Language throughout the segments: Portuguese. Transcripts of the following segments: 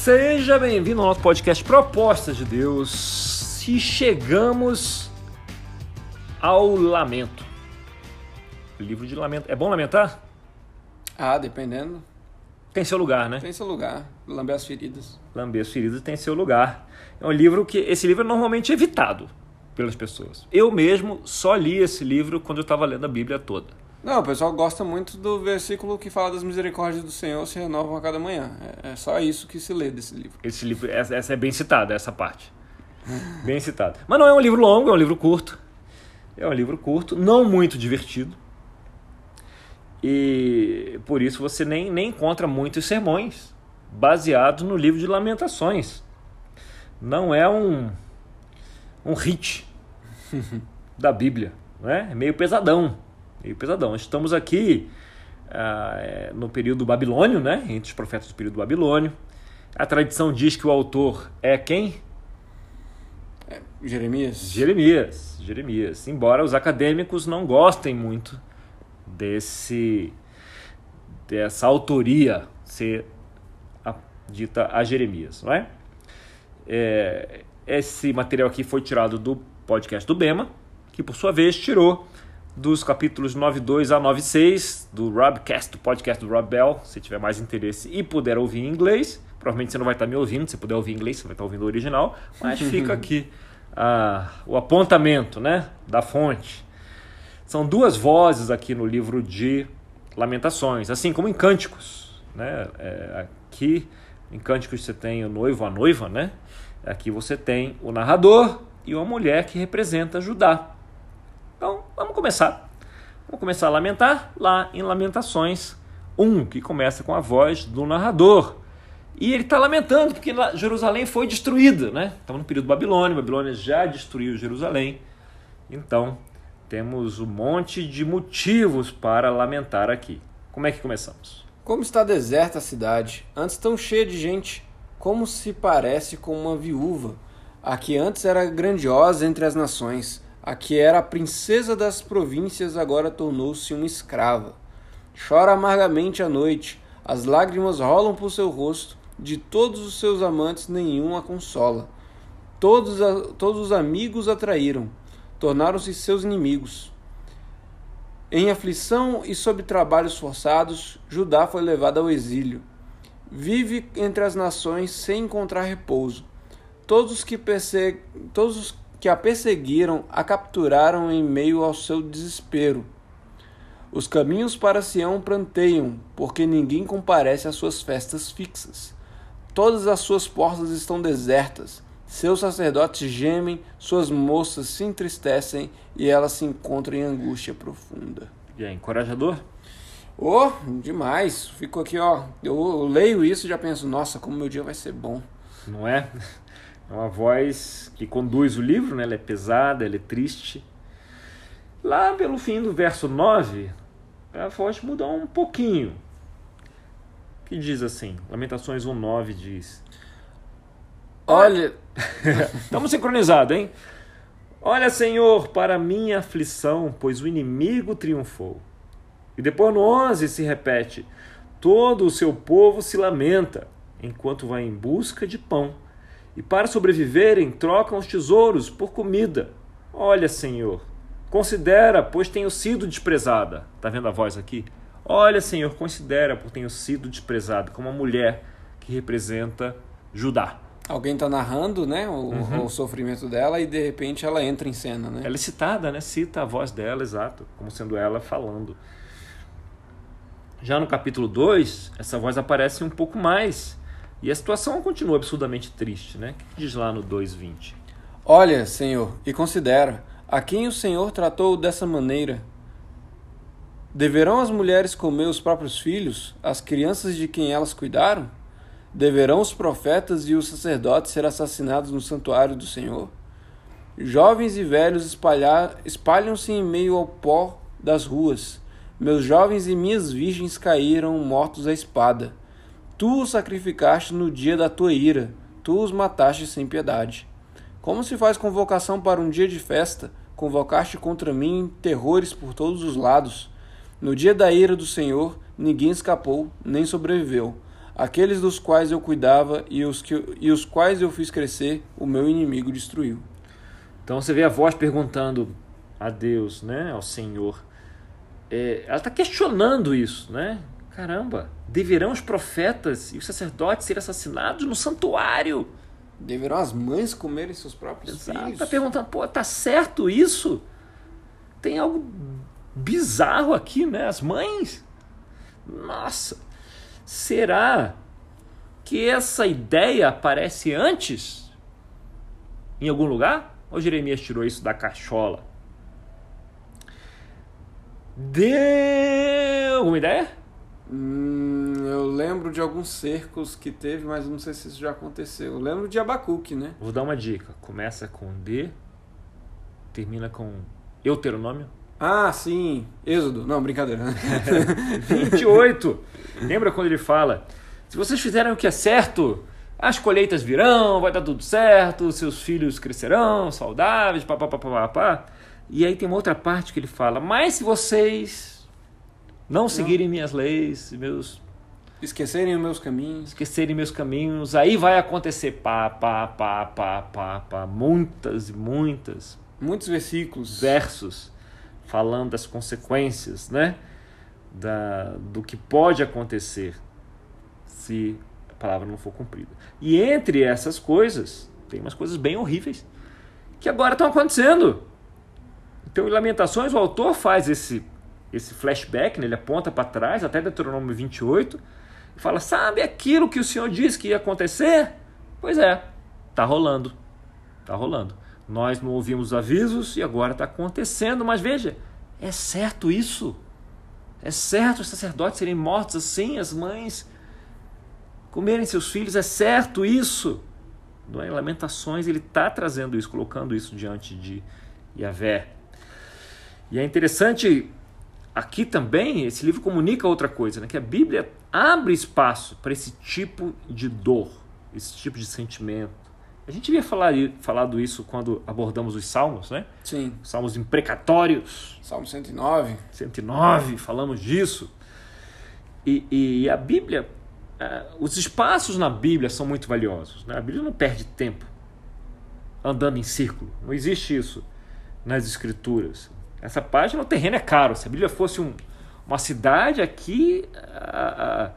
Seja bem-vindo ao nosso podcast Propostas de Deus. Se chegamos ao lamento. livro de lamento. É bom lamentar? Ah, dependendo. Tem seu lugar, né? Tem seu lugar. Lamber as feridas. Lamber as feridas tem seu lugar. É um livro que. Esse livro é normalmente evitado pelas pessoas. Eu mesmo só li esse livro quando eu estava lendo a Bíblia toda. Não, o pessoal gosta muito do versículo que fala das misericórdias do Senhor se renovam a cada manhã. É, é só isso que se lê desse livro. Esse livro, essa, essa é bem citada, essa parte. bem citada. Mas não é um livro longo, é um livro curto. É um livro curto, não muito divertido. E por isso você nem, nem encontra muitos sermões baseados no livro de Lamentações. Não é um, um hit da Bíblia, né? é meio pesadão meio pesadão. Estamos aqui ah, no período babilônio, né? entre os profetas do período babilônio. A tradição diz que o autor é quem? É, Jeremias. Jeremias, Jeremias. Embora os acadêmicos não gostem muito desse dessa autoria ser a, dita a Jeremias, não é? é? Esse material aqui foi tirado do podcast do Bema, que por sua vez tirou dos capítulos 9.2 a 9.6 do Robcast, do podcast do Rob Bell, se tiver mais interesse e puder ouvir em inglês. Provavelmente você não vai estar me ouvindo, se puder ouvir em inglês, você vai estar ouvindo o original, mas fica aqui ah, o apontamento né, da fonte. São duas vozes aqui no livro de Lamentações, assim como em Cânticos. Né? É, aqui em Cânticos você tem o noivo, a noiva, né? Aqui você tem o narrador e uma mulher que representa Judá. Então, vamos começar. Vamos começar a lamentar lá em Lamentações 1, que começa com a voz do narrador. E ele está lamentando porque Jerusalém foi destruída, né? Estamos no período babilônio, Babilônia já destruiu Jerusalém. Então, temos um monte de motivos para lamentar aqui. Como é que começamos? Como está deserta a cidade, antes tão cheia de gente, como se parece com uma viúva, a que antes era grandiosa entre as nações a que era a princesa das províncias agora tornou-se uma escrava. Chora amargamente à noite, as lágrimas rolam por seu rosto, de todos os seus amantes nenhum a consola. Todos, a, todos os amigos a traíram, tornaram-se seus inimigos. Em aflição e sob trabalhos forçados, Judá foi levado ao exílio. Vive entre as nações sem encontrar repouso. Todos os que perseguem, todos os que a perseguiram a capturaram em meio ao seu desespero. Os caminhos para Sião pranteiam, porque ninguém comparece às suas festas fixas. Todas as suas portas estão desertas, seus sacerdotes gemem, suas moças se entristecem e elas se encontram em angústia profunda. E é encorajador? Oh, demais. Fico aqui, ó. Eu leio isso e já penso, nossa, como meu dia vai ser bom. Não é? É uma voz que conduz o livro, né? ela é pesada, ela é triste. Lá pelo fim do verso 9, a voz muda um pouquinho. Que diz assim, Lamentações 1,9 diz. Olha. Estamos sincronizados, hein? Olha, Senhor, para minha aflição, pois o inimigo triunfou. E depois no 11 se repete: Todo o seu povo se lamenta, enquanto vai em busca de pão e para sobreviverem trocam os tesouros por comida. Olha, Senhor, considera, pois tenho sido desprezada. Está vendo a voz aqui? Olha, Senhor, considera, pois tenho sido desprezada, como uma mulher que representa Judá. Alguém está narrando né, o, uhum. o, sofrimento dela e de repente ela entra em cena. Né? Ela é citada, né? cita a voz dela, exato, como sendo ela falando. Já no capítulo 2, essa voz aparece um pouco mais e a situação continua absurdamente triste, né? O que diz lá no 2:20? Olha, Senhor, e considera a quem o Senhor tratou dessa maneira. Deverão as mulheres comer os próprios filhos, as crianças de quem elas cuidaram? Deverão os profetas e os sacerdotes ser assassinados no santuário do Senhor? Jovens e velhos espalham-se em meio ao pó das ruas. Meus jovens e minhas virgens caíram mortos à espada. Tu os sacrificaste no dia da tua ira, tu os mataste sem piedade. Como se faz convocação para um dia de festa, convocaste contra mim terrores por todos os lados. No dia da ira do Senhor, ninguém escapou, nem sobreviveu. Aqueles dos quais eu cuidava e os, que, e os quais eu fiz crescer, o meu inimigo destruiu. Então você vê a voz perguntando a Deus, né, ao Senhor. É, ela está questionando isso, né? Caramba, deverão os profetas e os sacerdotes ser assassinados no santuário? Deverão as mães comerem seus próprios Exato. filhos? Está perguntando, pô, tá certo isso? Tem algo bizarro aqui, né? As mães. Nossa, será que essa ideia aparece antes em algum lugar? Ou Jeremias tirou isso da cachola? Deu alguma ideia? Hum, eu lembro de alguns cercos que teve, mas não sei se isso já aconteceu. Eu lembro de Abacuque, né? Vou dar uma dica. Começa com D, termina com Euteronômio. Ah, sim. Êxodo. Não, brincadeira. 28. Lembra quando ele fala: Se vocês fizerem o que é certo, as colheitas virão, vai dar tudo certo, seus filhos crescerão, saudáveis, papapá. Pá, pá. E aí tem uma outra parte que ele fala: Mas se vocês não seguirem minhas leis, meus Esquecerem os meus caminhos. esquecerem meus caminhos, aí vai acontecer pá, pá, pá, pá, pá, pá, muitas e muitas Muitos versículos. versos falando das consequências, né? Da, do que pode acontecer se a palavra não for cumprida. E entre essas coisas, tem umas coisas bem horríveis que agora estão acontecendo. Então, em Lamentações, o autor faz esse, esse flashback, né? ele aponta para trás, até Deuteronômio 28, e fala: Sabe aquilo que o Senhor disse que ia acontecer? Pois é, tá rolando. Tá rolando. Nós não ouvimos avisos e agora está acontecendo, mas veja, é certo isso. É certo os sacerdotes serem mortos assim, as mães comerem seus filhos, é certo isso. Não é? Lamentações, ele está trazendo isso, colocando isso diante de Yahvé. E é interessante aqui também, esse livro comunica outra coisa, né? que a Bíblia abre espaço para esse tipo de dor, esse tipo de sentimento. A gente havia falar, falado isso quando abordamos os salmos, né? Sim. Salmos imprecatórios. Salmo 109. 109, falamos disso. E, e a Bíblia, os espaços na Bíblia são muito valiosos. Né? A Bíblia não perde tempo andando em círculo. Não existe isso nas Escrituras. Essa página, o terreno é caro. Se a Bíblia fosse um, uma cidade aqui, a,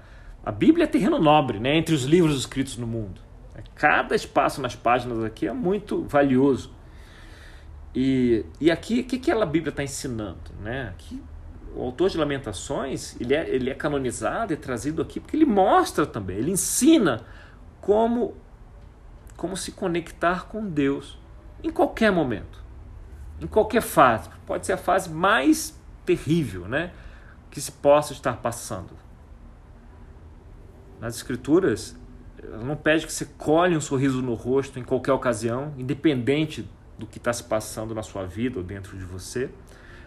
a, a Bíblia é terreno nobre, né? entre os livros escritos no mundo. Cada espaço nas páginas aqui é muito valioso. E, e aqui, o que, que a Bíblia está ensinando? Né? Aqui, o autor de Lamentações, ele é, ele é canonizado e trazido aqui porque ele mostra também, ele ensina como, como se conectar com Deus em qualquer momento, em qualquer fase. Pode ser a fase mais terrível né, que se possa estar passando. Nas Escrituras, ela não pede que você colhe um sorriso no rosto em qualquer ocasião, independente do que está se passando na sua vida ou dentro de você.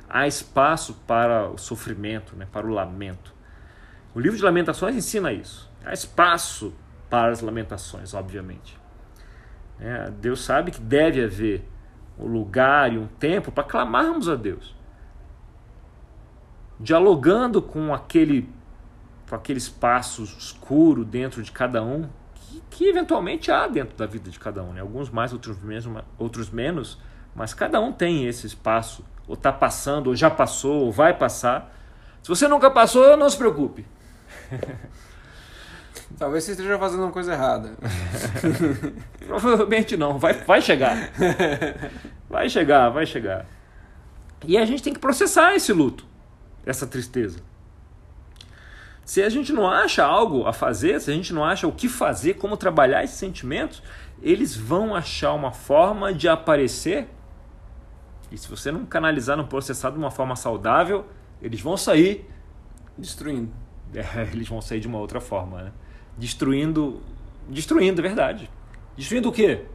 Há espaço para o sofrimento, né, para o lamento. O livro de Lamentações ensina isso. Há espaço para as lamentações, obviamente. É, Deus sabe que deve haver um lugar e um tempo para clamarmos a Deus, dialogando com aquele, com aquele espaço escuro dentro de cada um que, que, eventualmente há dentro da vida de cada um. Né? Alguns mais, outros menos, outros menos, mas cada um tem esse espaço, ou está passando, ou já passou, ou vai passar. Se você nunca passou, não se preocupe. Talvez você esteja fazendo uma coisa errada. Provavelmente não, vai, vai chegar. Vai chegar, vai chegar. E a gente tem que processar esse luto, essa tristeza. Se a gente não acha algo a fazer, se a gente não acha o que fazer, como trabalhar esses sentimentos, eles vão achar uma forma de aparecer. E se você não canalizar, não processar de uma forma saudável, eles vão sair destruindo. É, eles vão sair de uma outra forma, né? Destruindo, destruindo, é verdade. Destruindo o quê?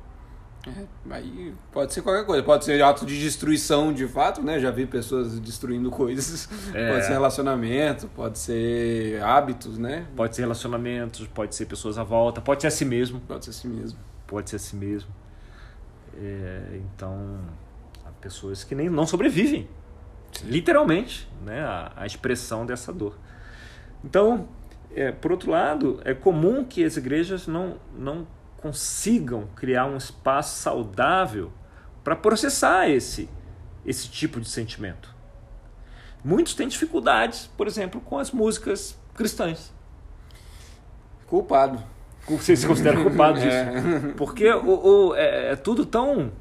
É, aí pode ser qualquer coisa, pode ser ato de destruição de fato, né? Já vi pessoas destruindo coisas. É. Pode ser relacionamento, pode ser hábitos, né? Pode ser relacionamentos, pode ser pessoas à volta, pode ser a si mesmo. Pode ser a si mesmo. Pode ser a si mesmo. É, então, há pessoas que nem não sobrevivem, Sim. literalmente, né? A, a expressão dessa dor. Então, é, por outro lado, é comum que as igrejas não, não consigam criar um espaço saudável para processar esse, esse tipo de sentimento. Muitos têm dificuldades, por exemplo, com as músicas cristãs. Culpado. Você se considera culpado disso? É. Porque o, o é, é, tudo tão.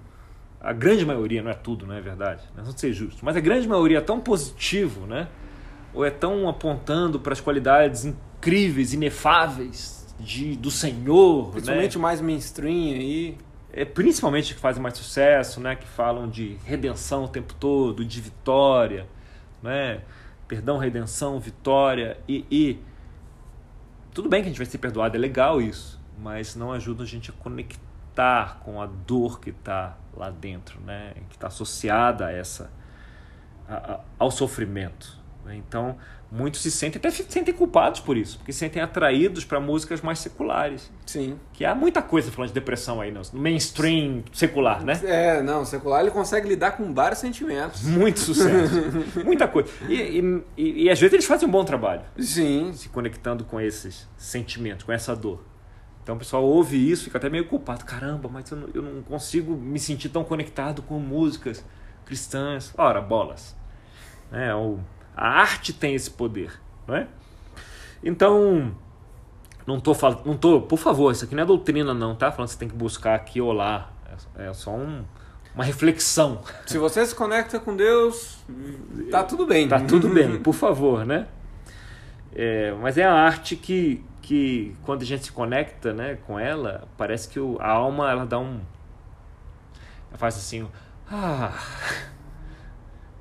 A grande maioria, não é tudo, não é verdade? Não vamos ser justo. Mas a grande maioria é tão positivo, né? Ou é tão apontando para as qualidades incríveis, inefáveis de, do Senhor. Principalmente né? mais mainstream aí. É, principalmente que fazem mais sucesso, né? Que falam de redenção o tempo todo, de vitória, né? Perdão, redenção, vitória e, e tudo bem que a gente vai ser perdoado, é legal isso, mas não ajuda a gente a conectar com a dor que está lá dentro, né? Que está associada a essa, a, a, ao sofrimento. Né? Então, muitos se sentem até se sentem culpados por isso, porque se sentem atraídos para músicas mais seculares. Sim. Que há muita coisa falando de depressão aí no mainstream secular, né? É, não, secular ele consegue lidar com vários sentimentos. Muito sucesso. muita coisa. E, e, e, e, às vezes eles fazem um bom trabalho. Sim. Se conectando com esses sentimentos, com essa dor. Então o pessoal ouve isso, fica até meio culpado. Caramba, mas eu não, eu não consigo me sentir tão conectado com músicas cristãs. Ora, bolas. É, o a arte tem esse poder, não é? Então, não tô falando, não tô, por favor, isso aqui não é doutrina não, tá? Falando que você tem que buscar aqui ou lá. É, é só um, uma reflexão. Se você se conecta com Deus, tá tudo bem. Tá tudo bem, por favor, né? É, mas é a arte que, que quando a gente se conecta, né, com ela, parece que o, a alma ela dá um, ela faz assim, ah,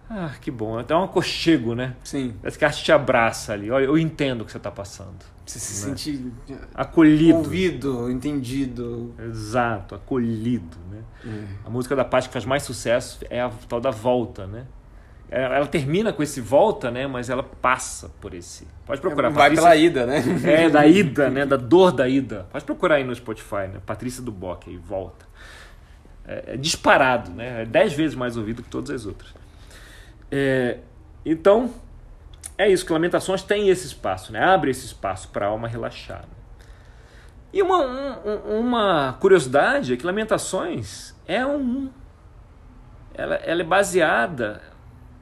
ah, que bom. Até um aconchego, né? Sim. Parece que a arte te abraça ali. Olha, eu entendo o que você está passando. Você se né? sente acolhido. Ouvido, entendido. Exato, acolhido. Né? É. A música da paz que faz mais sucesso é a tal da volta, né? Ela termina com esse volta, né? Mas ela passa por esse. Pode procurar. Vai Patrícia... pela ida, né? É, da ida, né? Da dor da ida. Pode procurar aí no Spotify, né? Patrícia do Bock aí, volta. É, é disparado, né? É dez vezes mais ouvido que todas as outras. É, então, é isso que Lamentações tem esse espaço, né? abre esse espaço para a alma relaxar. E uma, um, uma curiosidade é que Lamentações é um. Ela, ela é baseada.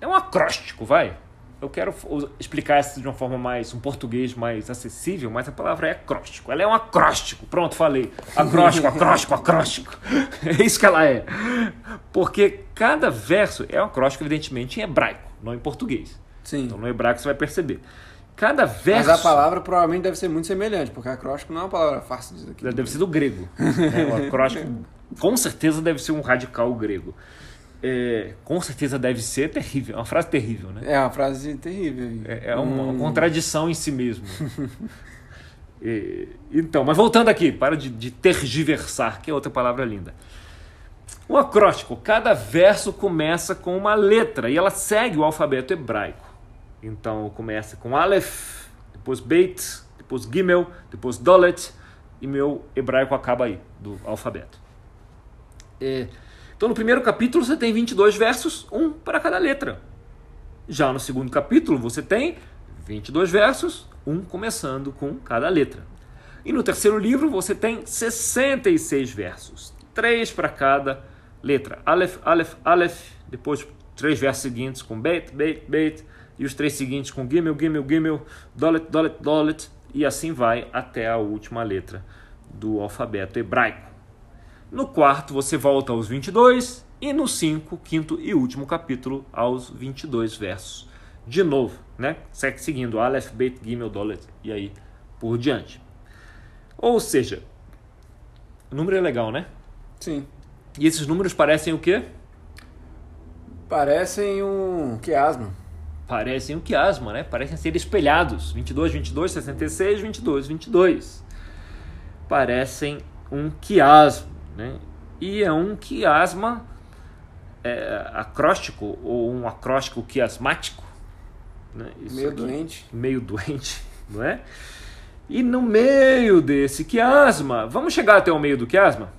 É um acróstico, vai. Eu quero explicar isso de uma forma mais, um português mais acessível, mas a palavra é acróstico. Ela é um acróstico. Pronto, falei. Acróstico, acróstico, acróstico. É isso que ela é. Porque cada verso é um acróstico, evidentemente, em hebraico, não em português. Sim. Então no hebraico você vai perceber. Cada verso. Mas a palavra provavelmente deve ser muito semelhante, porque acróstico não é uma palavra fácil de dizer aqui. Deve ser do grego. Né? O acróstico, com certeza, deve ser um radical grego é, com certeza deve ser terrível. É uma frase terrível, né? É uma frase terrível. É, é uma, hum. uma, contradição em si mesmo. e, então, mas voltando aqui, para de, de tergiversar, que é outra palavra linda. O acróstico, cada verso começa com uma letra e ela segue o alfabeto hebraico. Então começa com Aleph, depois Beit, depois Gimel, depois Dolet e meu hebraico acaba aí, do alfabeto. É, então, no primeiro capítulo, você tem 22 versos, um para cada letra. Já no segundo capítulo, você tem 22 versos, um começando com cada letra. E no terceiro livro, você tem 66 versos, três para cada letra. Aleph, Aleph, Aleph, depois três versos seguintes com Beit, Beit, Beit, e os três seguintes com Gimel, Gimel, Gimel, Dolet, Dolet, Dolet, e assim vai até a última letra do alfabeto hebraico. No quarto, você volta aos 22. E no 5, quinto e último capítulo, aos 22 versos. De novo, né? Segue seguindo Aleph, Beit, Gimel, Dolet e aí por diante. Ou seja, o número é legal, né? Sim. E esses números parecem o quê? Parecem um quiasma. Parecem um quiasma, né? Parecem ser espelhados. 22, 22, 66, 22, 22. Parecem um quiasma. Né? E é um quiasma é, acróstico ou um acróstico quiasmático. Né? meio aqui, doente. Meio doente, não é? E no meio desse quiasma, vamos chegar até o meio do quiasma?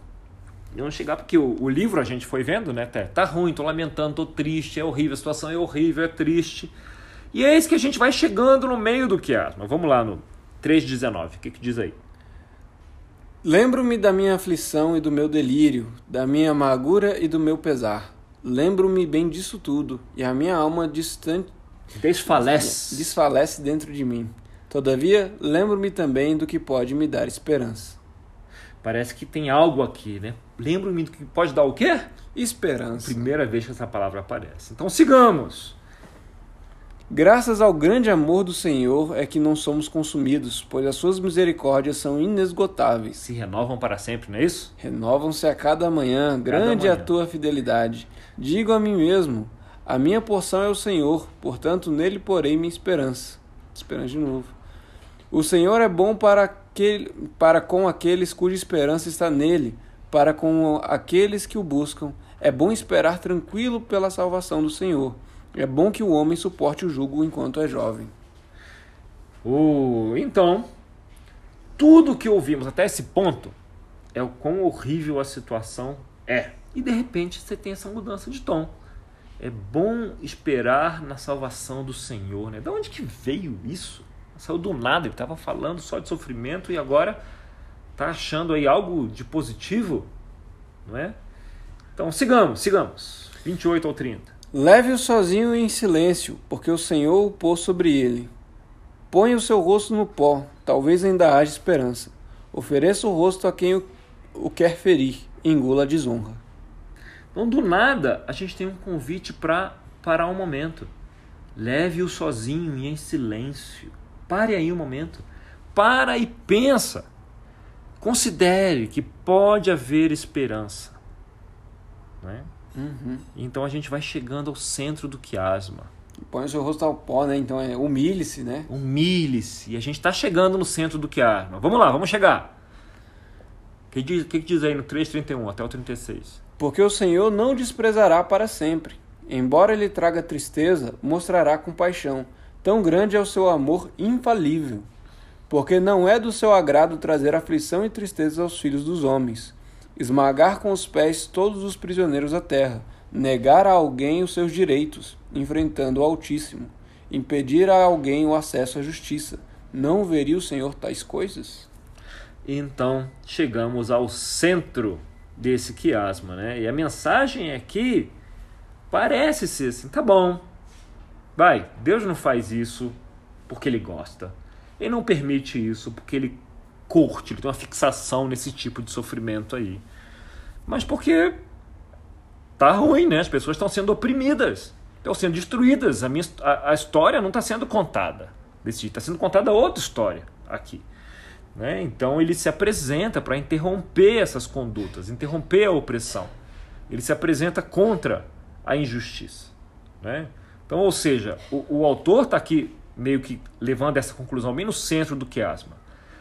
Vamos chegar porque o, o livro a gente foi vendo, né? Tá, tá ruim, tô lamentando, tô triste, é horrível, a situação é horrível, é triste. E é isso que a gente vai chegando no meio do quiasma. Vamos lá no 3,19. O que, que diz aí? Lembro-me da minha aflição e do meu delírio, da minha amargura e do meu pesar. Lembro-me bem disso tudo, e a minha alma distante Desfalece. desfalece dentro de mim. Todavia, lembro-me também do que pode me dar esperança. Parece que tem algo aqui, né? Lembro-me do que pode dar o quê? Esperança. Primeira vez que essa palavra aparece. Então sigamos. Graças ao grande amor do Senhor é que não somos consumidos, pois as suas misericórdias são inesgotáveis. Se renovam para sempre, não é isso? Renovam-se a cada manhã, grande é a manhã. tua fidelidade. Digo a mim mesmo: a minha porção é o Senhor, portanto nele porei minha esperança. Esperança de novo. O Senhor é bom para, aquele, para com aqueles cuja esperança está nele, para com aqueles que o buscam. É bom esperar tranquilo pela salvação do Senhor. É bom que o homem suporte o jugo enquanto é jovem. O... Então, tudo que ouvimos até esse ponto é o quão horrível a situação é. E de repente você tem essa mudança de tom. É bom esperar na salvação do Senhor. Né? De onde que veio isso? Saiu do nada, ele estava falando só de sofrimento e agora está achando aí algo de positivo, não é? Então sigamos, sigamos. 28 ao 30. Leve-o sozinho e em silêncio, porque o Senhor o pôs sobre ele. Põe o seu rosto no pó, talvez ainda haja esperança. Ofereça o rosto a quem o, quer ferir, engula a desonra. Então, do nada, a gente tem um convite para parar um momento. Leve-o sozinho e em silêncio. Pare aí um momento. Para e pensa. Considere que pode haver esperança. Não é? Uhum. Então a gente vai chegando ao centro do quiasma. Põe o seu rosto ao pó, né? Então é humilhe-se, né? Humilhe-se. E a gente está chegando no centro do quiasma. Vamos lá, vamos chegar. O que, diz- que diz aí no 3,31 até o 36? Porque o Senhor não desprezará para sempre. Embora ele traga tristeza, mostrará compaixão. Tão grande é o seu amor infalível. Porque não é do seu agrado trazer aflição e tristeza aos filhos dos homens. Esmagar com os pés todos os prisioneiros da terra. Negar a alguém os seus direitos, enfrentando o Altíssimo. Impedir a alguém o acesso à justiça. Não veria o Senhor tais coisas? Então chegamos ao centro desse quiasma, né? E a mensagem é que parece ser assim, tá bom, vai, Deus não faz isso porque ele gosta. Ele não permite isso porque ele curte, ele tem uma fixação nesse tipo de sofrimento aí. Mas porque tá ruim, né? As pessoas estão sendo oprimidas, estão sendo destruídas. A, minha, a, a história não está sendo contada desse jeito, está sendo contada outra história aqui. Né? Então ele se apresenta para interromper essas condutas, interromper a opressão. Ele se apresenta contra a injustiça. Né? Então, ou seja, o, o autor está aqui meio que levando essa conclusão bem no centro do quiasma.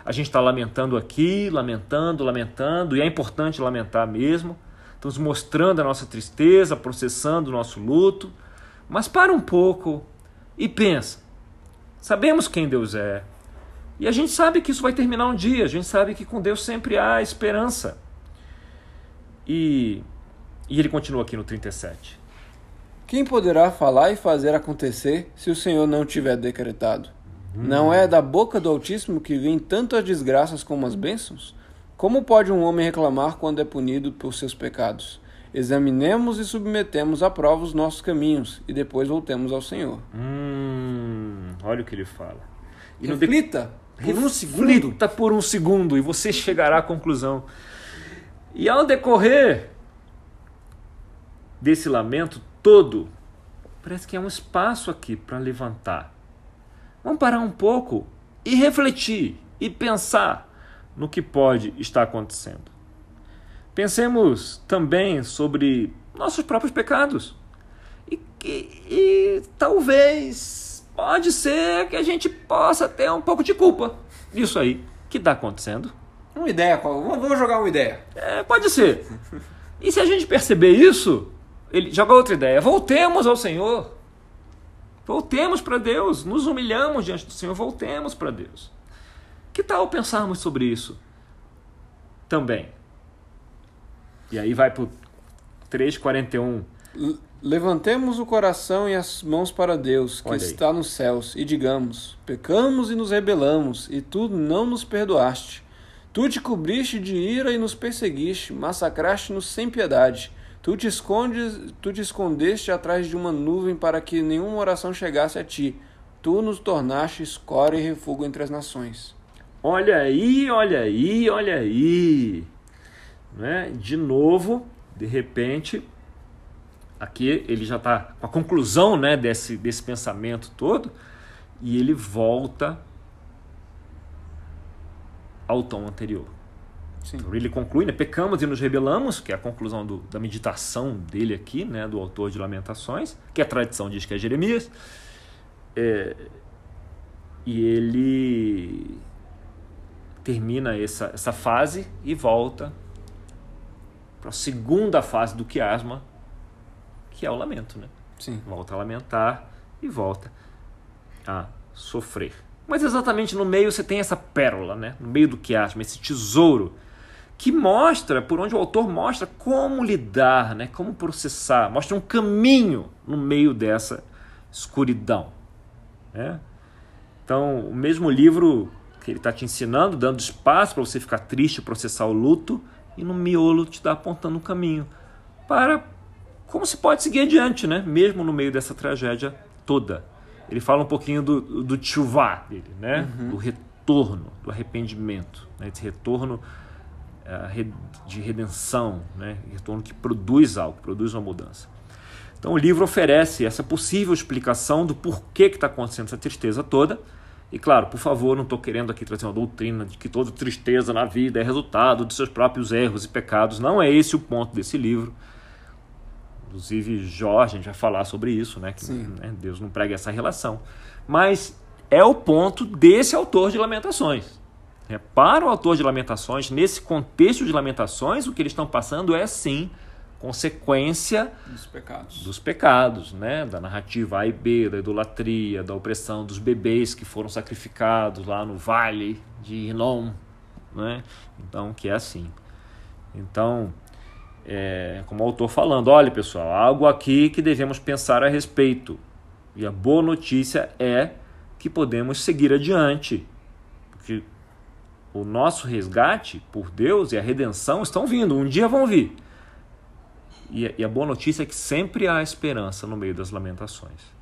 A gente está lamentando aqui, lamentando, lamentando, e é importante lamentar mesmo. Estamos mostrando a nossa tristeza, processando o nosso luto. Mas para um pouco e pensa. Sabemos quem Deus é, e a gente sabe que isso vai terminar um dia, a gente sabe que com Deus sempre há esperança. E, e ele continua aqui no 37. Quem poderá falar e fazer acontecer se o Senhor não tiver decretado? Não é da boca do Altíssimo que vêm tanto as desgraças como as bênçãos? Como pode um homem reclamar quando é punido por seus pecados? Examinemos e submetemos à prova os nossos caminhos e depois voltemos ao Senhor. Hum, olha o que ele fala. E no de- Reflita por um segundo. Reflita por um segundo e você chegará à conclusão. E ao decorrer desse lamento todo, parece que há um espaço aqui para levantar. Vamos parar um pouco e refletir e pensar no que pode estar acontecendo. Pensemos também sobre nossos próprios pecados. E, e- e talvez pode ser que a gente possa ter um pouco de culpa disso aí que está acontecendo. Uma ideia, vamos jogar uma ideia. É, pode ser. E se a gente perceber isso, ele joga outra ideia. Voltemos ao Senhor. Voltemos para Deus. Nos humilhamos diante do Senhor. Voltemos para Deus. Que tal pensarmos sobre isso também? E aí vai para o 3,41. Levantemos o coração e as mãos para Deus, que Olha aí. está nos céus, e digamos: Pecamos e nos rebelamos, e tu não nos perdoaste. Tu te cobriste de ira e nos perseguiste, massacraste-nos sem piedade. Tu te, escondes, tu te escondeste atrás de uma nuvem para que nenhuma oração chegasse a ti. Tu nos tornaste escória e refúgio entre as nações. Olha aí, olha aí, olha aí. Né? De novo, de repente, aqui ele já está com a conclusão né, desse, desse pensamento todo e ele volta ao tom anterior. Sim. Então, ele conclui, né, pecamos e nos rebelamos, que é a conclusão do, da meditação dele aqui, né, do autor de Lamentações, que a tradição diz que é Jeremias. É, e ele termina essa, essa fase e volta para a segunda fase do quiasma, que é o lamento. Né? Sim. Volta a lamentar e volta a sofrer. Mas exatamente no meio você tem essa pérola, né? no meio do quiasma, esse tesouro que mostra, por onde o autor mostra como lidar, né? como processar, mostra um caminho no meio dessa escuridão. Né? Então, o mesmo livro que ele está te ensinando, dando espaço para você ficar triste, processar o luto, e no miolo te dá apontando um caminho para como se pode seguir adiante, né? mesmo no meio dessa tragédia toda. Ele fala um pouquinho do, do tchuvá dele, né? Uhum. do retorno, do arrependimento, né? esse retorno de redenção, né? retorno que produz algo, produz uma mudança. Então o livro oferece essa possível explicação do porquê que está acontecendo essa tristeza toda. E claro, por favor, não estou querendo aqui trazer uma doutrina de que toda tristeza na vida é resultado de seus próprios erros e pecados. Não é esse o ponto desse livro. Inclusive, Jó, a gente vai falar sobre isso, né? Que né, Deus não prega essa relação. Mas é o ponto desse autor de Lamentações. É, para o autor de Lamentações, nesse contexto de Lamentações, o que eles estão passando é sim consequência dos pecados. dos pecados, né? da narrativa A e B, da idolatria, da opressão dos bebês que foram sacrificados lá no vale de Inom, né? então que é assim. Então, é, como o autor falando, olha pessoal, algo aqui que devemos pensar a respeito. E a boa notícia é que podemos seguir adiante, porque o nosso resgate por Deus e a redenção estão vindo, um dia vão vir. E, a boa notícia é que sempre há esperança no meio das lamentações.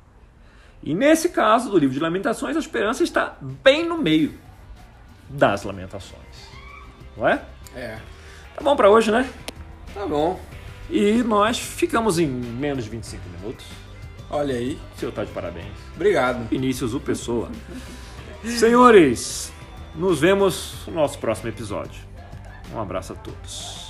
E nesse caso do livro de Lamentações, a esperança está bem no meio das lamentações. Não é? É. Tá bom para hoje, né? Tá bom. E nós ficamos em menos de 25 minutos. Olha aí. O senhor tá de parabéns. Obrigado. Vinícius, o Pessoa. Senhores, nos vemos no nosso próximo episódio. Um abraço a todos.